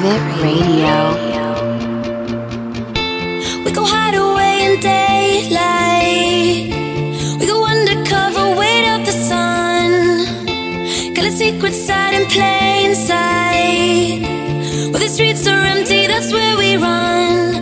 Private Radio. We go hide away in daylight. We go undercover, wait out the sun. Got a secret side in plain sight. Where the streets are empty, that's where we run.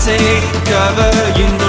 take cover, you know.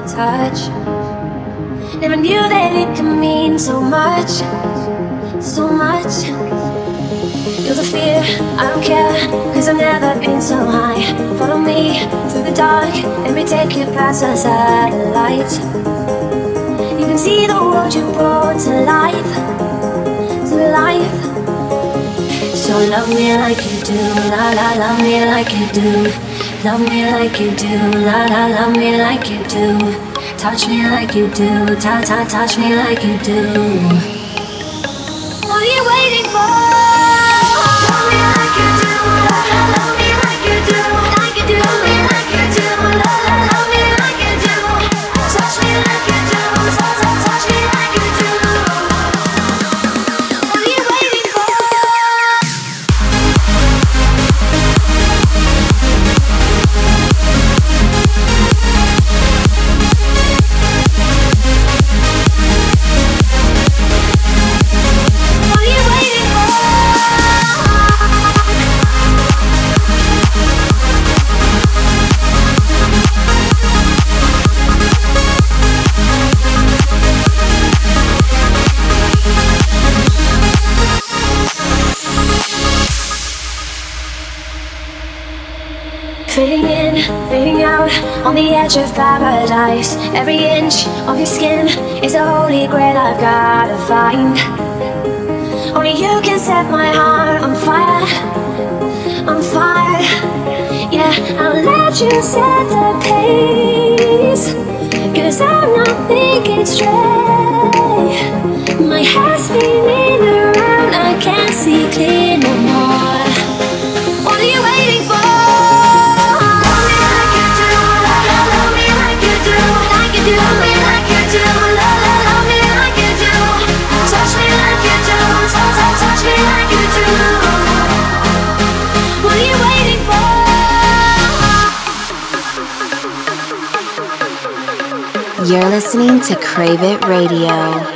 the touch. Never knew that it could mean so much, so much. You're the fear, I don't care, cause I've never been so high. Follow me through the dark, and we take you past our satellites. You can see the world you brought to life, to life. So love me like you do, la la, love me like you do. Love me like you do, la la, love me like you do. Touch me like you do, ta ta, touch me like you do. every inch of your skin is a holy grail I've gotta find. Only you can set my heart on fire, on fire. Yeah, I'll let you set the pace, cause I'm not thinking straight. My heart's beating. You're listening to Crave It Radio.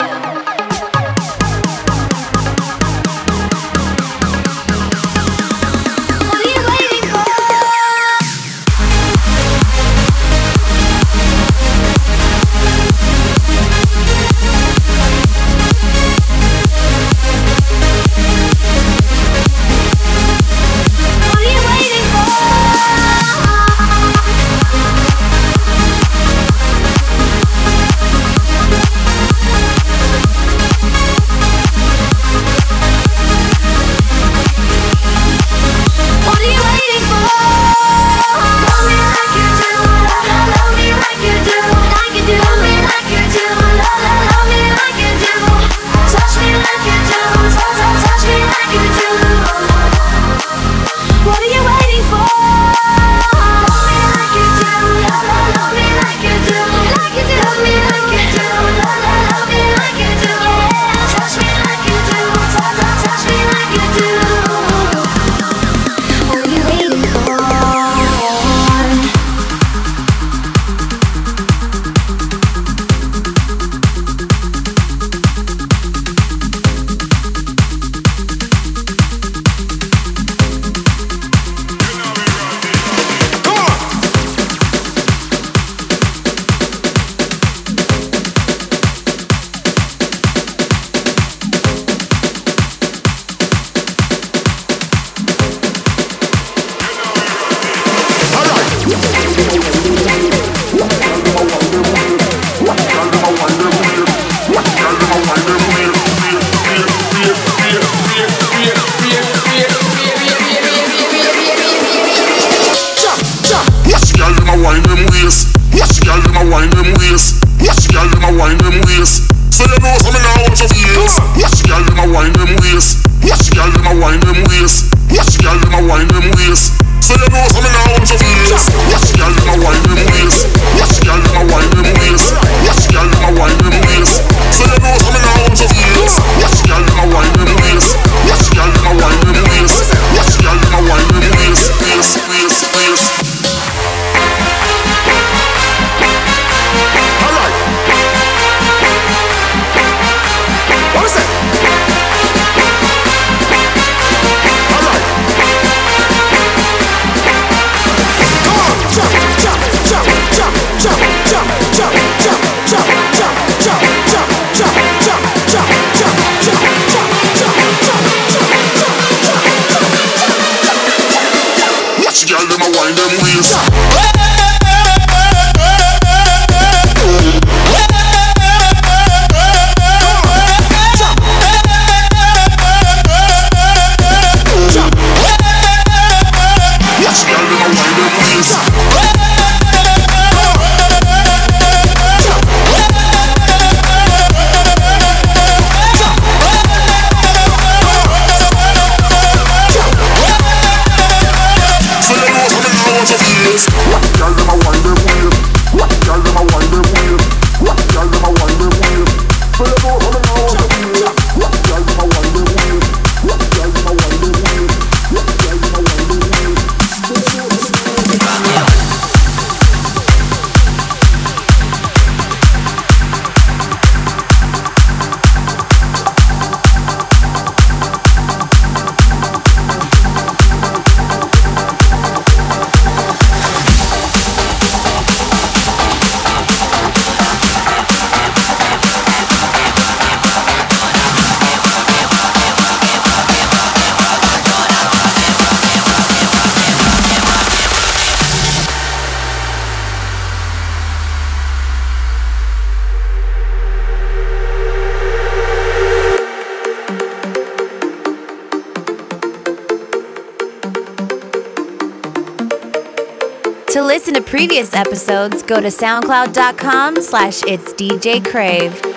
listen to previous episodes, go to soundcloud.com slash it's DJ Crave.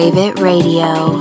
Rave It Radio.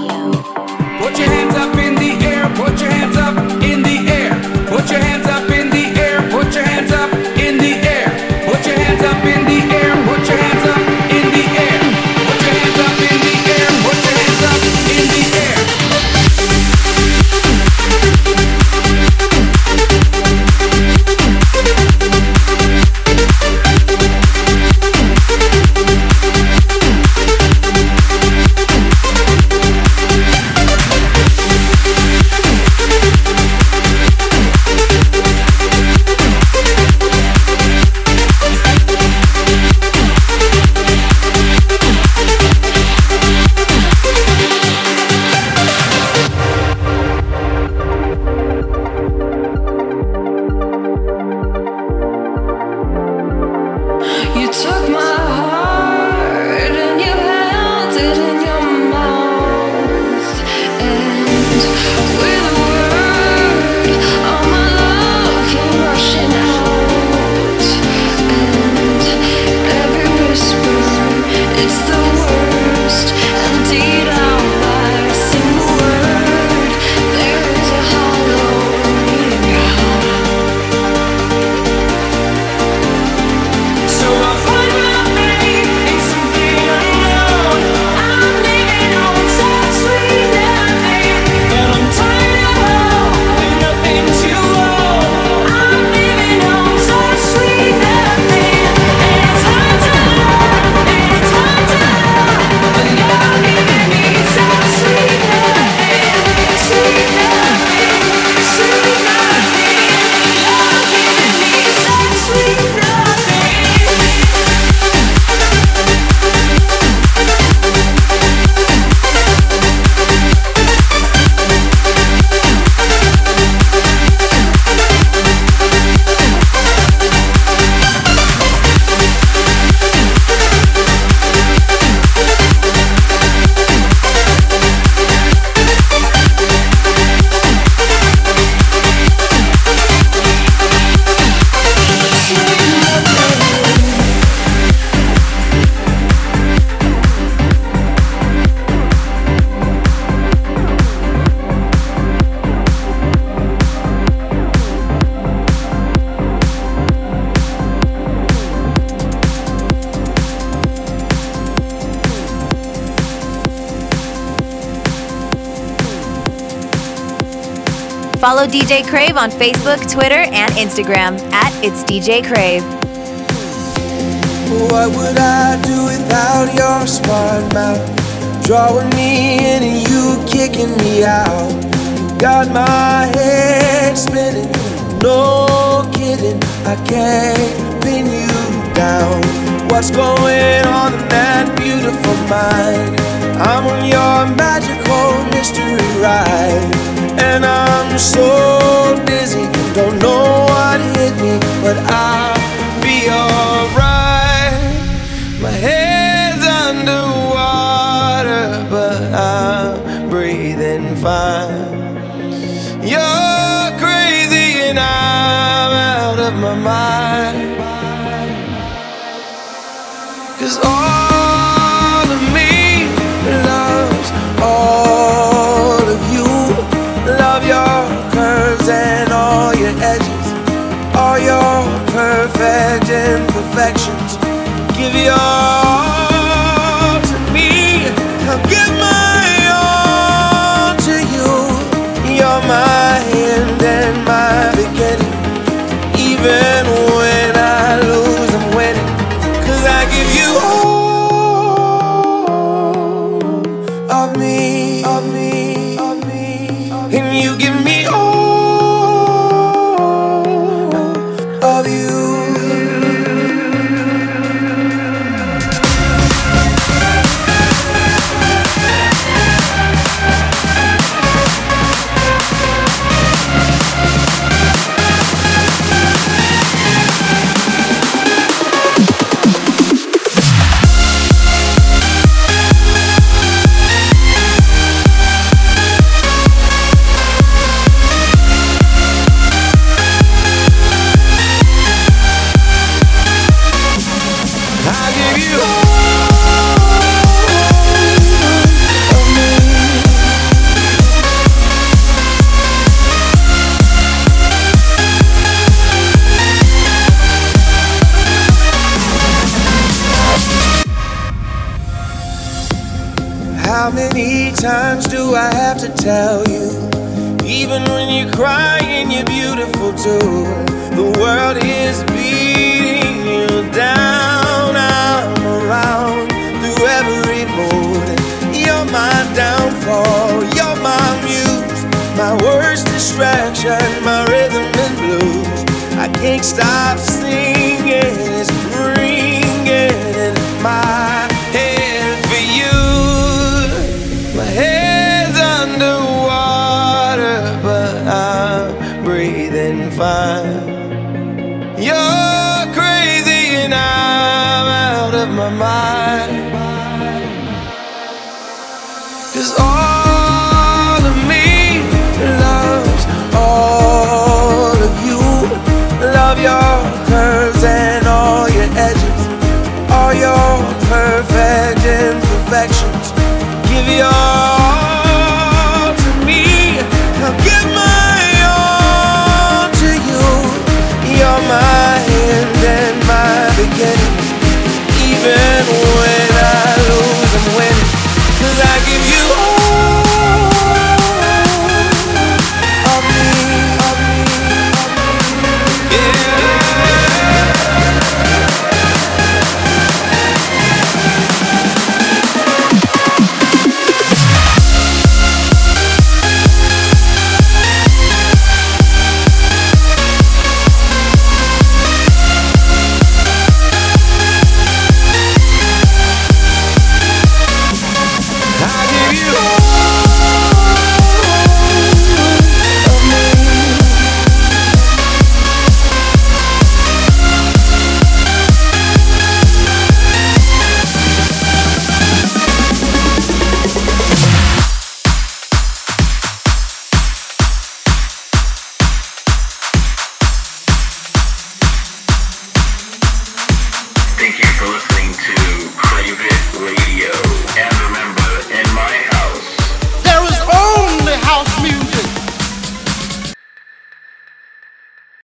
DJ Crave on Facebook, Twitter, and Instagram at It's DJ Crave. What would I do without your smart mouth? Drawing me in and you kicking me out. Got my head spinning, no kidding. I can't pin you down. What's going on in that beautiful mind? I'm on your magical mystery ride. And I'm so dizzy, don't know what hit me, but I'll be alright. My head's underwater, but I'm breathing fine. You're crazy, and I'm out of my mind. Cause all your perfect imperfections. Give your